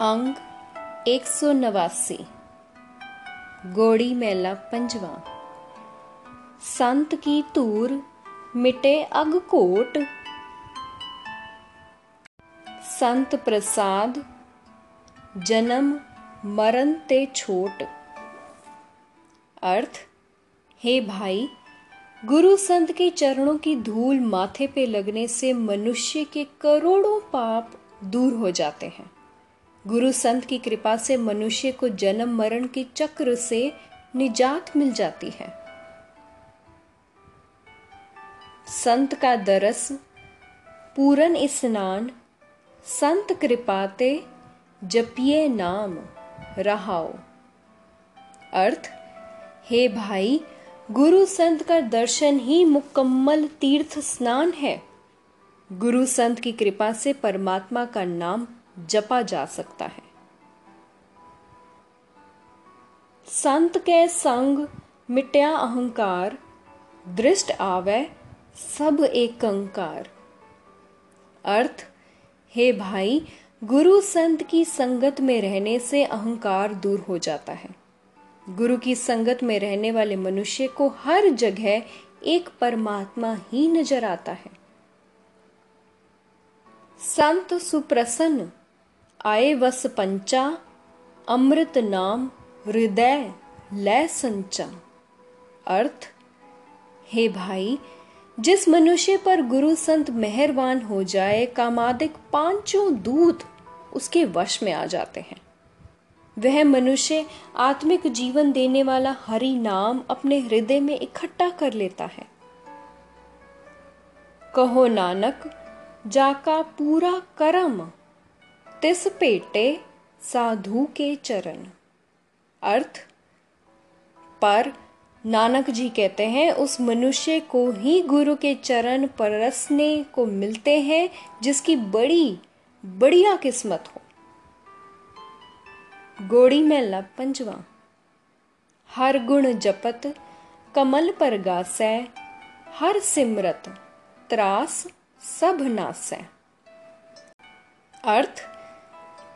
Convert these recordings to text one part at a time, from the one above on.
अंग एक सौ नवासी। गोड़ी मेला पंजवा। संत की तूर मिटे अग कोट। संत प्रसाद जन्म मरण ते छोट। अर्थ, हे भाई, गुरु संत के चरणों की धूल माथे पे लगने से मनुष्य के करोड़ों पाप दूर हो जाते हैं। गुरु संत की कृपा से मनुष्य को जन्म मरण के चक्र से निजात मिल जाती है। संत का दरस, पूरन स्नान, संत कृपाते, जपिए नाम, रहाओ। अर्थ, हे भाई, गुरु संत का दर्शन ही मुकम्मल तीर्थ स्नान है। गुरु संत की कृपा से परमात्मा का नाम जपा जा सकता है। संत के संग मिट्या अहंकार, दृष्ट आवे सब एकंकार। अर्थ, हे भाई, गुरु संत की संगत में रहने से अहंकार दूर हो जाता है। गुरु की संगत में रहने वाले मनुष्य को हर जगह एक परमात्मा ही नज़र आता है। संत सुप्रसन्न आए वस पंचा, अमृत नाम, हृदय लय संचा। अर्थ, हे भाई, जिस मनुष्य पर गुरु संत मेहरबान हो जाए, कामादिक पाँचों दूत उसके वश में आ जाते हैं। वह मनुष्य आत्मिक जीवन देने वाला हरि नाम अपने हृदय में इकट्ठा कर लेता है। कहो नानक, जाका पूरा करम। तिस पेटे साधु के चरण। अर्थ, पर नानक जी कहते हैं, उस मनुष्य को ही गुरु के चरण परसने को मिलते हैं, जिसकी बड़ी, बढ़िया किस्मत हो। गोड़ी मेला पंजवा। हर गुण जपत, कमल पर गासै, हर सिमरत, त्रास सब नासै। अर्थ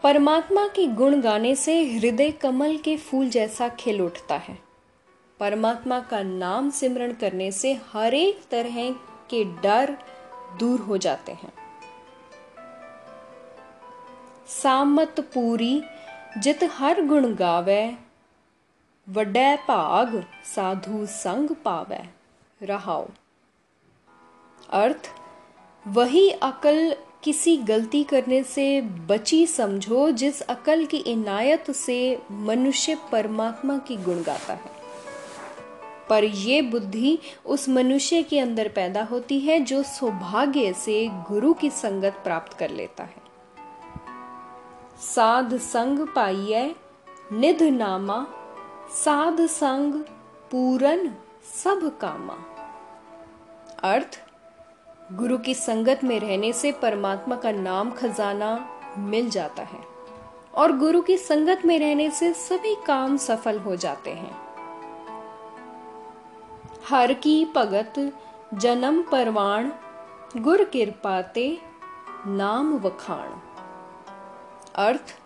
परमात्मा के गुण गाने से हृदय कमल के फूल जैसा खिल उठता है। परमात्मा का नाम सिमरण करने से हर एक तरह के डर दूर हो जाते हैं। सामत पूरी, जित हर गुण गावे, वड भाग साधु संग पावे, रहाओ। अर्थ, वही अकल किसी गलती करने से बची समझो जिस अकल की इनायत से मनुष्य परमात्मा की गुण गाता है। पर यह बुद्धि उस मनुष्य के अंदर पैदा होती है जो सौभाग्य से गुरु की संगत प्राप्त कर लेता है। साध संग पाइय निध नामा, साध संग पूरन सब कामा। अर्थ गुरु की संगत में रहने से परमात्मा का नाम खजाना मिल जाता है और गुरु की संगत में रहने से सभी काम सफल हो जाते हैं। हर की भगत जन्म परवान गुर कृपाते नाम वखाण। अर्थ,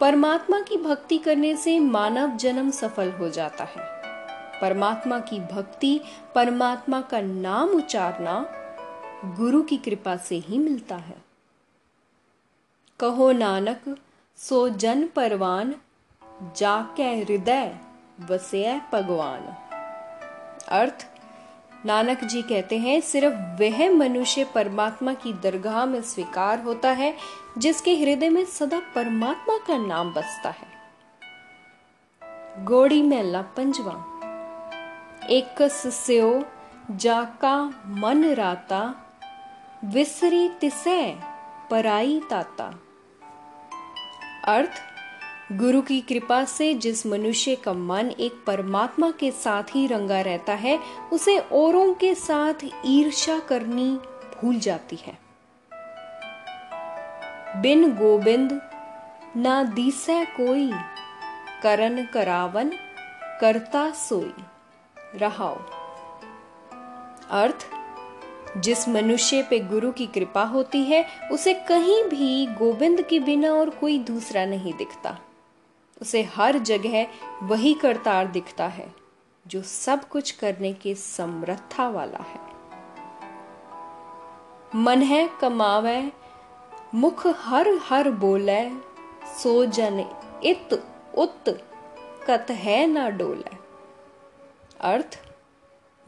परमात्मा की भक्ति करने से मानव जन्म सफल हो जाता है। परमात्मा की भक्ति, परमात्मा का नाम उच्चारना गुरु की कृपा से ही मिलता है। कहो नानक, सो जन परवान, जाके हृदय वसे भगवान। अर्थ, नानक जी कहते हैं, सिर्फ़ वह मनुष्य परमात्मा की दरगाह में स्वीकार होता है, जिसके हृदय में सदा परमात्मा का नाम बसता है। गोड़ी मेला पंजवा एक स्यो जाका मन राता विसरी तिसे, पराई ताता। अर्थ, गुरु की कृपा से जिस मनुष्य का मन एक परमात्मा के साथ ही रंगा रहता है, उसे औरों के साथ ईर्षा करनी भूल जाती है। बिन गोविंद, ना दीसै कोई करन करावन, करता सोई। रहाओ। अर्थ जिस मनुष्य पे गुरु की कृपा होती है, उसे कहीं भी गोविंद के बिना और कोई दूसरा नहीं दिखता। उसे हर जगह वही करतार दिखता है, जो सब कुछ करने के समर्थता वाला है। मन है, कमावे, मुख हर हर बोले, सो जन इत उत, कत है ना डोले। अर्थ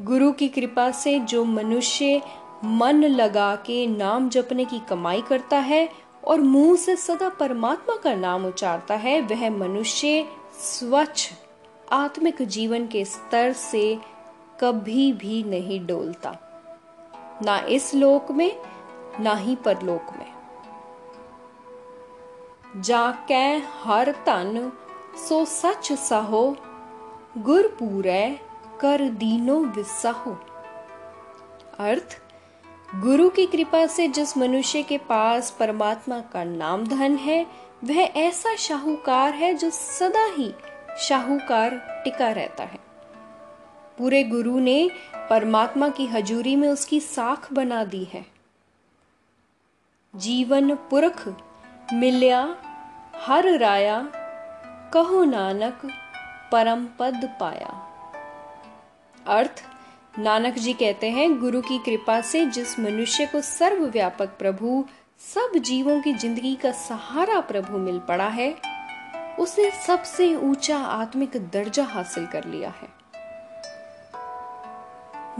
गुरु की कृपा से जो मनुष्य मन लगा के नाम जपने की कमाई करता है और मुँह से सदा परमात्मा का नाम उचारता है, वह मनुष्य स्वच्छ, आत्मिक जीवन के स्तर से कभी भी नहीं डोलता। ना इस लोक में, ना ही परलोक में। जाके हर तन सो सच सहो, गुर पूरे कर दीनो विसाहो। अर्थ, गुरु की कृपा से जिस मनुष्य के पास परमात्मा का नाम धन है, वह ऐसा शाहूकार है जो सदा ही शाहूकार टिका रहता है। पूरे गुरु ने परमात्मा की हजूरी में उसकी साख बना दी है। जीवन पुरख, मिल्या, हर राया, कहो नानक, परम पद पाया। अर्थ, नानक जी कहते हैं, गुरु की कृपा से जिस मनुष्य को सर्वव्यापक प्रभु, सब जीवों की ज़िंदगी का सहारा प्रभु मिल पड़ा है, उसने सबसे ऊँचा आत्मिक दर्जा हासिल कर लिया है।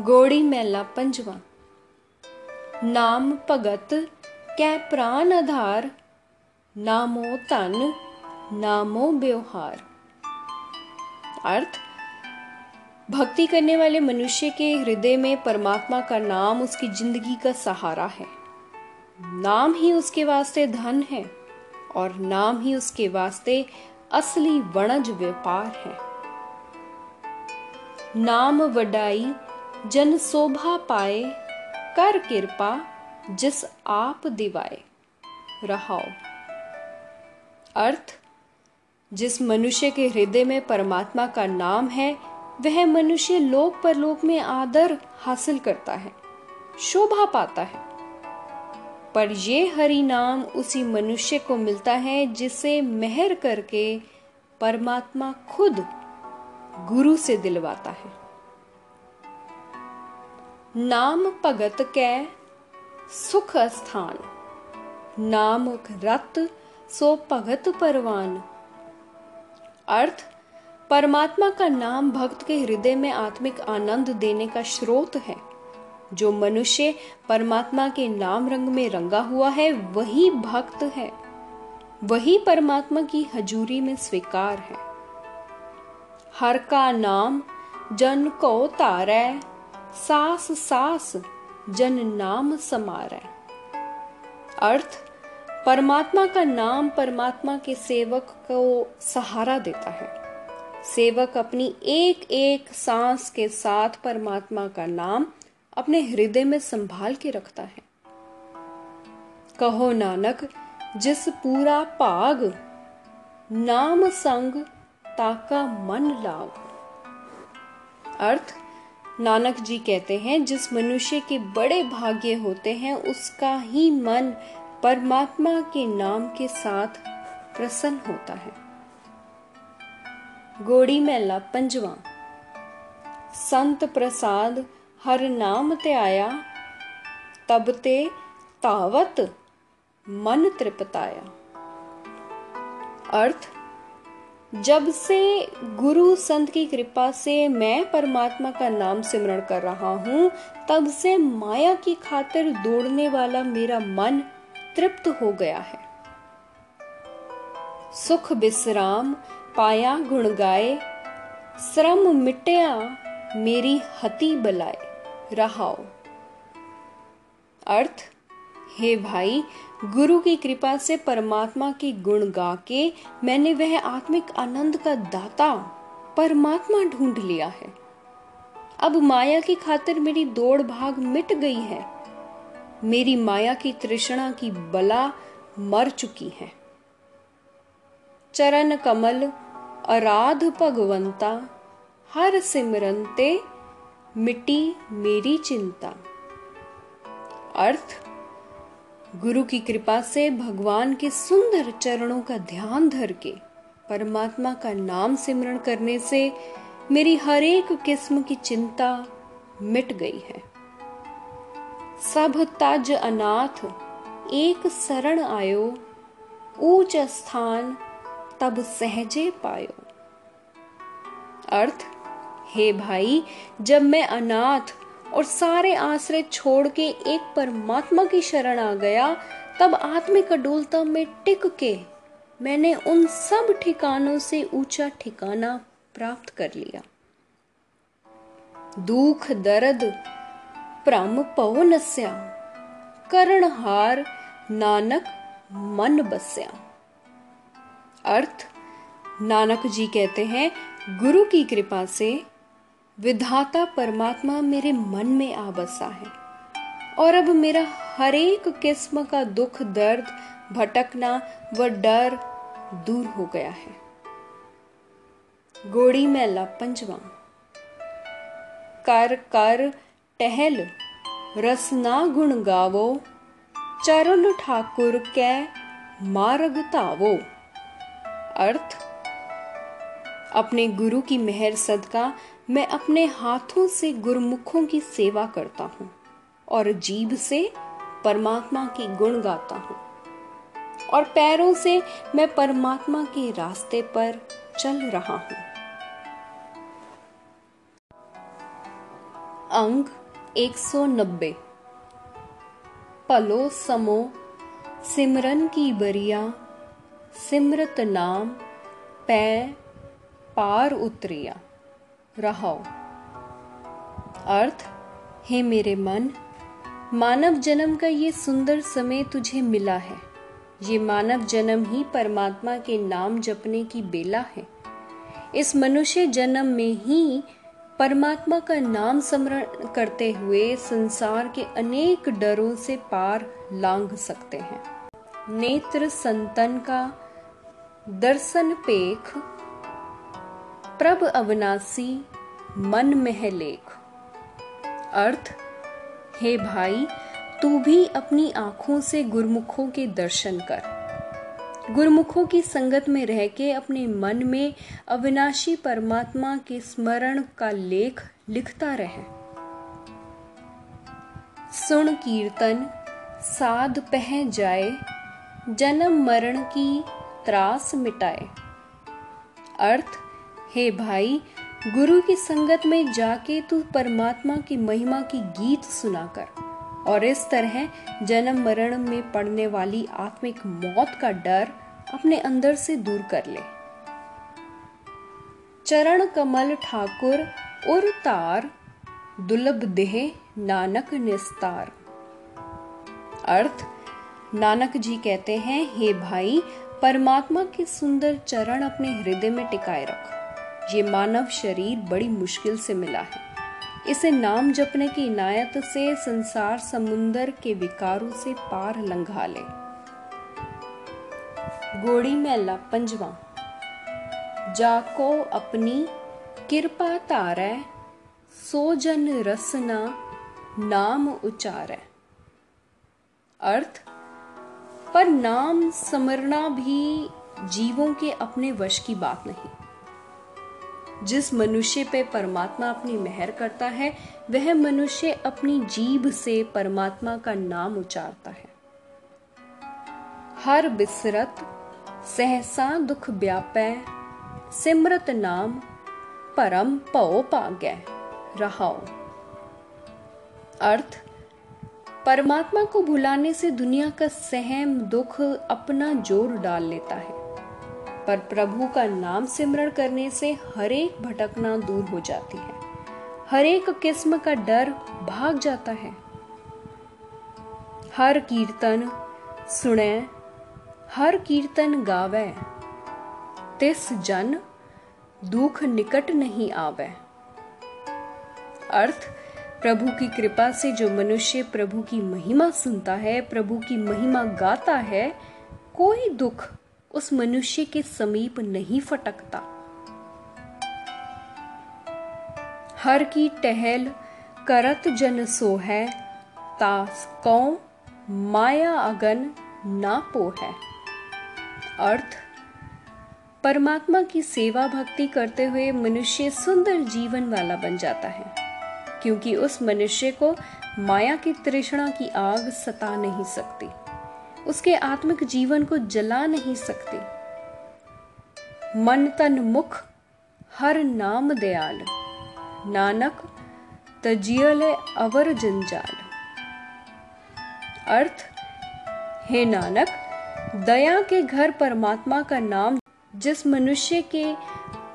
गोड़ी मेला पंजवा। नाम भगत कै प्राण आधार, नामो धन नामो व्यवहार। अर्थ भक्ति करने वाले मनुष्य के हृदय में परमात्मा का नाम उसकी ज़िंदगी का सहारा है। नाम ही उसके वास्ते धन है और नाम ही उसके वास्ते असली वणज व्यापार है। नाम वडाई, जन शोभा पाए, कर कृपा जिस आप दिवाए। रहाओ। अर्थ, जिस मनुष्य के हृदय में परमात्मा का नाम है वह मनुष्य लोक परलोक में आदर हासिल करता है, शोभा पाता है। पर ये हरि नाम उसी मनुष्य को मिलता है जिसे मेहर करके परमात्मा खुद गुरु से दिलवाता है। नाम भगत कै सुख स्थान, नाम रत सो भगत परवान। अर्थ परमात्मा का नाम भक्त के हृदय में आत्मिक आनंद देने का स्रोत है। जो मनुष्य परमात्मा के नाम रंग में रंगा हुआ है, वही भक्त है। वही परमात्मा की हजूरी में स्वीकार है। हर का नाम जन को तारै, सास सास जन नाम समारै। अर्थ, परमात्मा का नाम परमात्मा के सेवक को सहारा देता है। सेवक अपनी एक एक सांस के साथ परमात्मा का नाम अपने हृदय में संभाल के रखता है। कहो नानक, जिस पूरा भाग नाम संग ताका मन लाग। अर्थ, नानक जी कहते हैं, जिस मनुष्य के बड़े भाग्य होते हैं, उसका ही मन परमात्मा के नाम के साथ प्रसन्न होता है। गोड़ी मेला पंजवा संत प्रसाद हर नाम ते आया तब ते तावत मन तृपताया अर्थ जब से गुरु संत की कृपा से मैं परमात्मा का नाम सिमरण कर रहा हूँ तब से माया की खातिर दौड़ने वाला मेरा मन तृप्त हो गया है सुख विश्राम पाया गुण गाए श्रम मिटया मेरी हति बलाए, रहाओ। अर्थ, हे भाई, गुरु की कृपा से परमात्मा के गुण गा के मैंने वह आत्मिक आनंद का दाता, परमात्मा ढूंढ लिया है। अब माया की खातिर मेरी दौड़ भाग मिट गई है। मेरी माया की तृष्णा की बला मर चुकी है। चरण कमल अराध भगवंता, हर सिमरनते मिटी मेरी चिंता। अर्थ, गुरु की कृपा से भगवान के सुंदर चरणों का ध्यान धर के परमात्मा का नाम सिमरण करने से मेरी हर एक किस्म की चिंता मिट गई है। सब तज अनाथ, एक शरण आयो, ऊंच स्थान तब सहजे पायो। अर्थ, हे भाई, जब मैं अनाथ और सारे आश्रय छोड़ के एक परमात्मा की शरण आ गया, तब आत्मिक अडोलता में टिक के मैंने उन सब ठिकानों से ऊँचा ठिकाना प्राप्त कर लिया। दुख, दर्द, भ्रम पव नस्या करणहार, नानक, मन बस्या। अर्थ, नानक जी कहते हैं, गुरु की कृपा से विधाता परमात्मा मेरे मन में आ बसा है। और अब मेरा हर एक किस्म का दुख, दर्द, भटकना व डर दूर हो गया है। गोड़ी मैला पंजवा। कर कर, टहल रसना गुण गावो, चरण ठाकुर कै मार्ग तावो। अर्थ, अपने गुरु की मेहर सदका मैं अपने हाथों से गुरुमुखों की सेवा करता हूँ और जीभ से परमात्मा की गुण गाता हूँ। और पैरों से मैं परमात्मा के रास्ते पर चल रहा हूँ। अंग 190 पलो समो सिमरन की बरिया सिमरत नाम पै पार उतरिया। रहो अर्थ, हे मेरे मन, मानव जन्म का ये सुंदर समय तुझे मिला है। ये मानव जन्म ही परमात्मा के नाम जपने की बेला है। इस मनुष्य जन्म में ही परमात्मा का नाम स्मरण करते हुए संसार के अनेक डरों से पार लांग सकते हैं। नेत्र संतन का दर्शन पेख, प्रभ अविनाशी मन में लेख। अर्थ, हे भाई, तू भी अपनी आँखों से गुरमुखों के दर्शन कर। गुरमुखों की संगत में रह के अपने मन में अविनाशी परमात्मा के स्मरण का लेख लिखता रहे। सुन कीर्तन, साध पह जाए, जन्म मरण की त्रास मिटाए। अर्थ, हे भाई, गुरु की संगत में जाके तू परमात्मा की महिमा की गीत सुना कर और इस तरह जन्म मरण में पड़ने वाली आत्मिक मौत का डर अपने अंदर से दूर कर ले। चरण कमल ठाकुर, उर तार, दुलभ देह नानक निस्तार। अर्थ, नानक जी कहते हैं, हे भाई परमात्मा के सुंदर चरण अपने हृदय में टिकाए रख। ये मानव शरीर बड़ी मुश्किल से मिला है। इसे नाम जपने की इनायत से संसार समुन्दर के विकारों से पार लंघा ले। गोड़ी मैला पंजवा। जाको अपनी कृपा तारै, सो जन रसना नाम उचारै। अर्थ पर नाम समरना भी जीवों के अपने वश की बात नहीं। जिस मनुष्य पे परमात्मा अपनी मेहर करता है, वह मनुष्य अपनी जीभ से परमात्मा का नाम उचारता है। हर बिसरत, सहसा दुख व्यापै सिमरत नाम परम पो पाग्य रहाओ। अर्थ परमात्मा को भुलाने से दुनिया का सहम दुख अपना ज़ोर डाल लेता है। पर प्रभु का नाम सिमरण करने से हर एक भटकना दूर हो जाती है। हर एक किस्म का डर भाग जाता है। हर कीर्तन सुने, हर कीर्तन गावे, तिस जन दुख निकट नहीं आवे। अर्थ प्रभु की कृपा से जो मनुष्य प्रभु की महिमा सुनता है, प्रभु की महिमा गाता है, कोई दुख उस मनुष्य के समीप नहीं फटकता। हर की टहल करत जन सो है तास कौ माया अगन ना पो है अर्थ, परमात्मा की सेवा भक्ति करते हुए मनुष्य सुंदर जीवन वाला बन जाता है। क्योंकि उस मनुष्य को माया की तृष्णा की आग सता नहीं सकती। उसके आत्मिक जीवन को जला नहीं सकती। मन तन मुख, हर नाम दयाल। नानक, तजियल अवर जंजाल। अर्थ, हे नानक, दया के घर परमात्मा का नाम, जिस मनुष्य के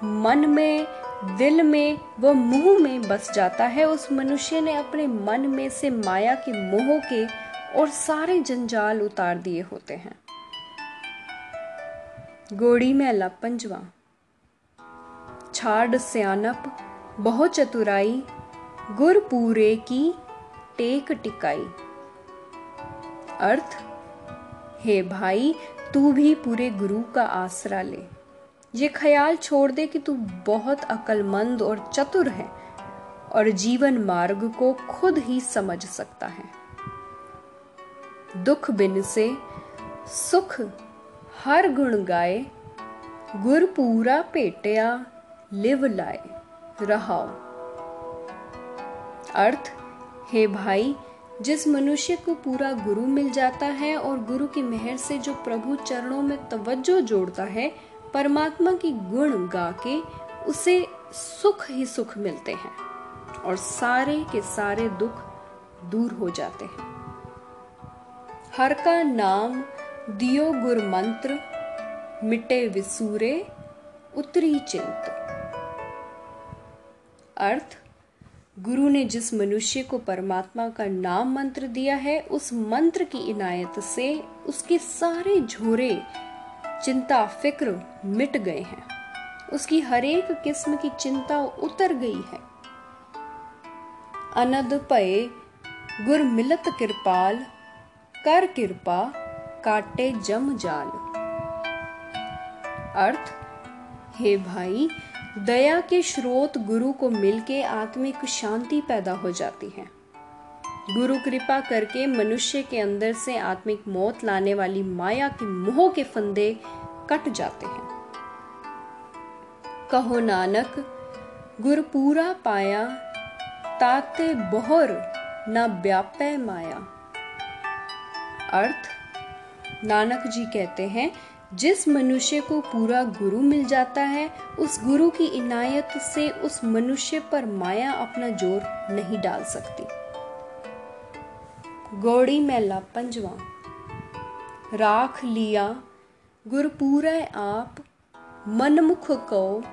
मन में दिल में, व मुँह में बस जाता है। उस मनुष्य ने अपने मन में से माया के मोह के और सारे जंजाल उतार दिए होते हैं। गोड़ी में पंजवा छाड़ सियानप बहुत चतुराई, गुर पूरे की टेक टिकाई। अर्थ, हे भाई, तू भी पूरे गुरु का आसरा ले। ये ख्याल छोड़ दे कि तू बहुत अकलमंद और चतुर है और जीवन मार्ग को खुद ही समझ सकता है। दुख बिन से सुख हर गुण गाए, गुर पूरा पेटिया लिव लाए, रहाओ। अर्थ, हे भाई, जिस मनुष्य को पूरा गुरु मिल जाता है और गुरु की मेहर से जो प्रभु चरणों में तवज्जो जोड़ता है परमात्मा की गुण गा के उसे सुख ही सुख मिलते हैं और सारे के सारे दुख दूर हो जाते हैं। हर का नाम दियो गुर मंत्र, मिटे विसूरे, उतरी चिंत। अर्थ, गुरु ने जिस मनुष्य को परमात्मा का नाम मंत्र दिया है, उस मंत्र की इनायत से उसके सारे झोरे चिंता फ़िक्र मिट गए हैं। उसकी हरेक किस्म की चिंता उतर गई है। अनद पय गुर मिलत कृपाल कर कृपा काटे जम जाल। अर्थ, हे भाई, दया के स्रोत गुरु को मिलके आत्मिक शांति पैदा हो जाती है। गुरु कृपा करके मनुष्य के अंदर से आत्मिक मौत लाने वाली माया के मोह के फंदे कट जाते हैं। कहो नानक, गुर पूरा पाया, ताते बोहर ना व्यापै माया। अर्थ, नानक जी कहते हैं, जिस मनुष्य को पूरा गुरु मिल जाता है, उस गुरु की इनायत से उस मनुष्य पर माया अपना ज़ोर नहीं डाल सकती। गौड़ी मैला पंजवा। राख लिया, गुरपूरा आप, मनमुख को,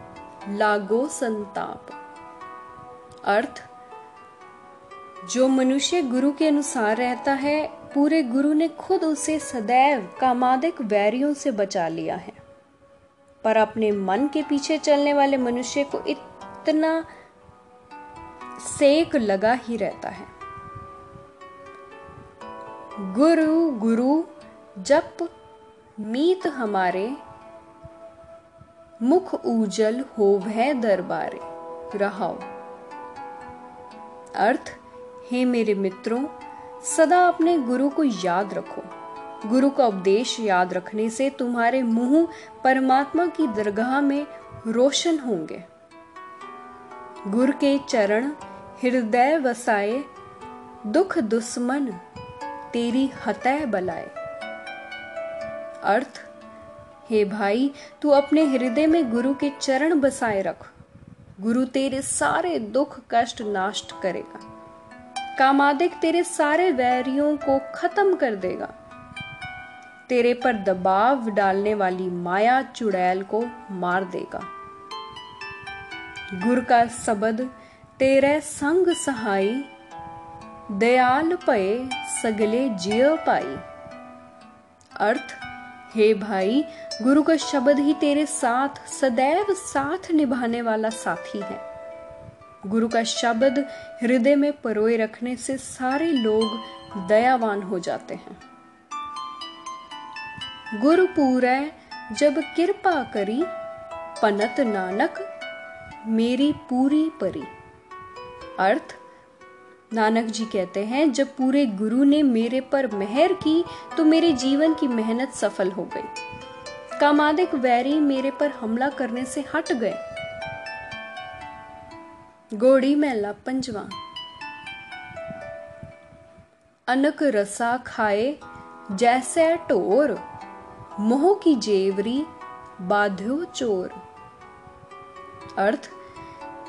लागो संताप। अर्थ, जो मनुष्य गुरु के अनुसार रहता है, पूरे गुरु ने खुद उसे सदैव कामादिक वैरियों से बचा लिया है। पर अपने मन के पीछे चलने वाले मनुष्य को इतना सेक लगा ही रहता है। गुरु गुरु, जप, मीत हमारे, मुख उजल हो भय दरबारे। रहाओ। अर्थ, हे मेरे मित्रों, सदा अपने गुरु को याद रखो। गुरु का उपदेश याद रखने से तुम्हारे मुँह परमात्मा की दरगाह में रोशन होंगे। गुरु के चरण, हृदय वसाए, दुख दुश्मन तेरी हतह बलाए। अर्थ, हे भाई, तू अपने हृदय में गुरु के चरण बसाए रख। गुरु तेरे सारे दुख, कष्ट नाश करेगा। कामादिक तेरे सारे वैरियों को खत्म कर देगा। तेरे पर दबाव डालने वाली माया चुड़ैल को मार देगा। गुर का शब्द तेरे संग सहाई दयाल पए सगले जिय पाई। अर्थ, हे भाई, गुरु का शब्द ही तेरे साथ, सदैव साथ निभाने वाला साथी है। गुरु का शब्द हृदय में परोए रखने से सारे लोग दयावान हो जाते हैं। गुरु पूरे, जब कृपा करी, पनत नानक, मेरी पूरी परी। अर्थ नानक जी कहते हैं, जब पूरे गुरु ने मेरे पर मेहर की तो मेरे जीवन की मेहनत सफल हो गई। कामादिक वैरी मेरे पर हमला करने से हट गए। गोड़ी महला पंजवा। अनक रसा खाए, जैसे ढोर मोह की जेवरी बाध्यो चोर। अर्थ,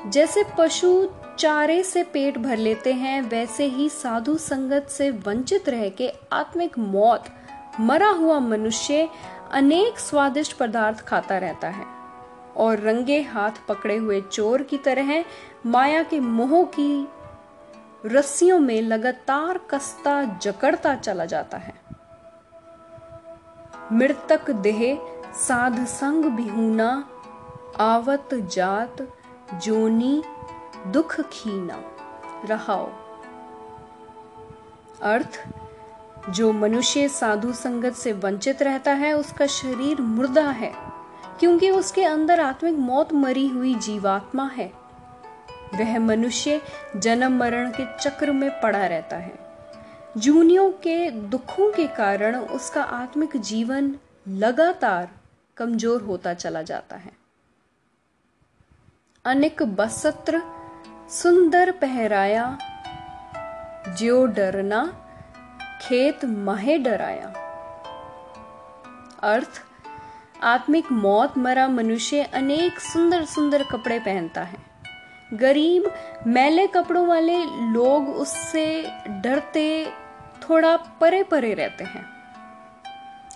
जैसे पशु चारे से पेट भर लेते हैं, वैसे ही साधु संगत से वंचित रह के आत्मिक मौत, मरा हुआ मनुष्य अनेक स्वादिष्ट पदार्थ खाता रहता है। और रंगे हाथ पकड़े हुए चोर की तरह माया के मोह की रस्सियों में लगातार कसता, जकड़ता चला जाता है। मृतक देह, साध संग बिहूना आवत जात, जोनी दुख खीना, रहाओ। अर्थ, जो मनुष्य साधु संगत से वंचित रहता है, उसका शरीर मुर्दा है, क्योंकि उसके अंदर आत्मिक मौत मरी हुई जीवात्मा है। वह मनुष्य जन्म मरण के चक्र में पड़ा रहता है। जूनियों के दुखों के कारण उसका आत्मिक जीवन लगातार कमज़ोर होता चला जाता है। अनेक बसत्र सुंदर पहराया, ज्यो डरना, खेत महे डराया। अर्थ, आत्मिक मौत मरा मनुष्य अनेक सुंदर सुंदर कपड़े पहनता है। गरीब, मैले कपड़ों वाले लोग उससे डरते, थोड़ा परे परे रहते हैं।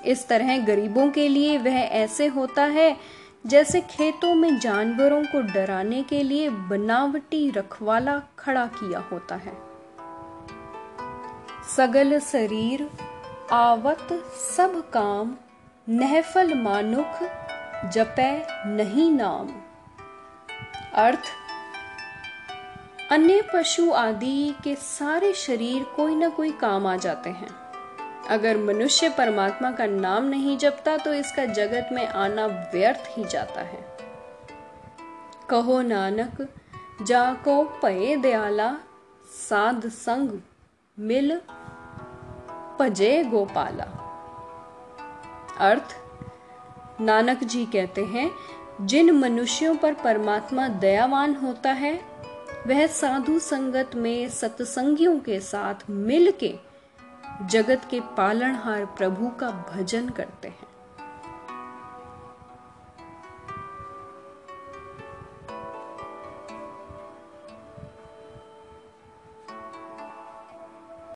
इस तरह गरीबों के लिए वह ऐसे होता है जैसे खेतों में जानवरों को डराने के लिए बनावटी रखवाला खड़ा किया होता है। सगल शरीर, आवत सब काम, नहफल मानुख, जपै नहीं नाम। अर्थ, अन्य पशु आदि के सारे शरीर कोई ना कोई काम आ जाते हैं। अगर मनुष्य परमात्मा का नाम नहीं जपता तो इसका जगत में आना व्यर्थ ही जाता है। कहो नानक, जाको पये दयाला, साध संग मिल पजे गोपाला। अर्थ, नानक जी कहते हैं, जिन मनुष्यों पर परमात्मा दयावान होता है, वह साधु संगत में सत्संगियों के साथ मिलके जगत के पालनहार प्रभु का भजन करते हैं।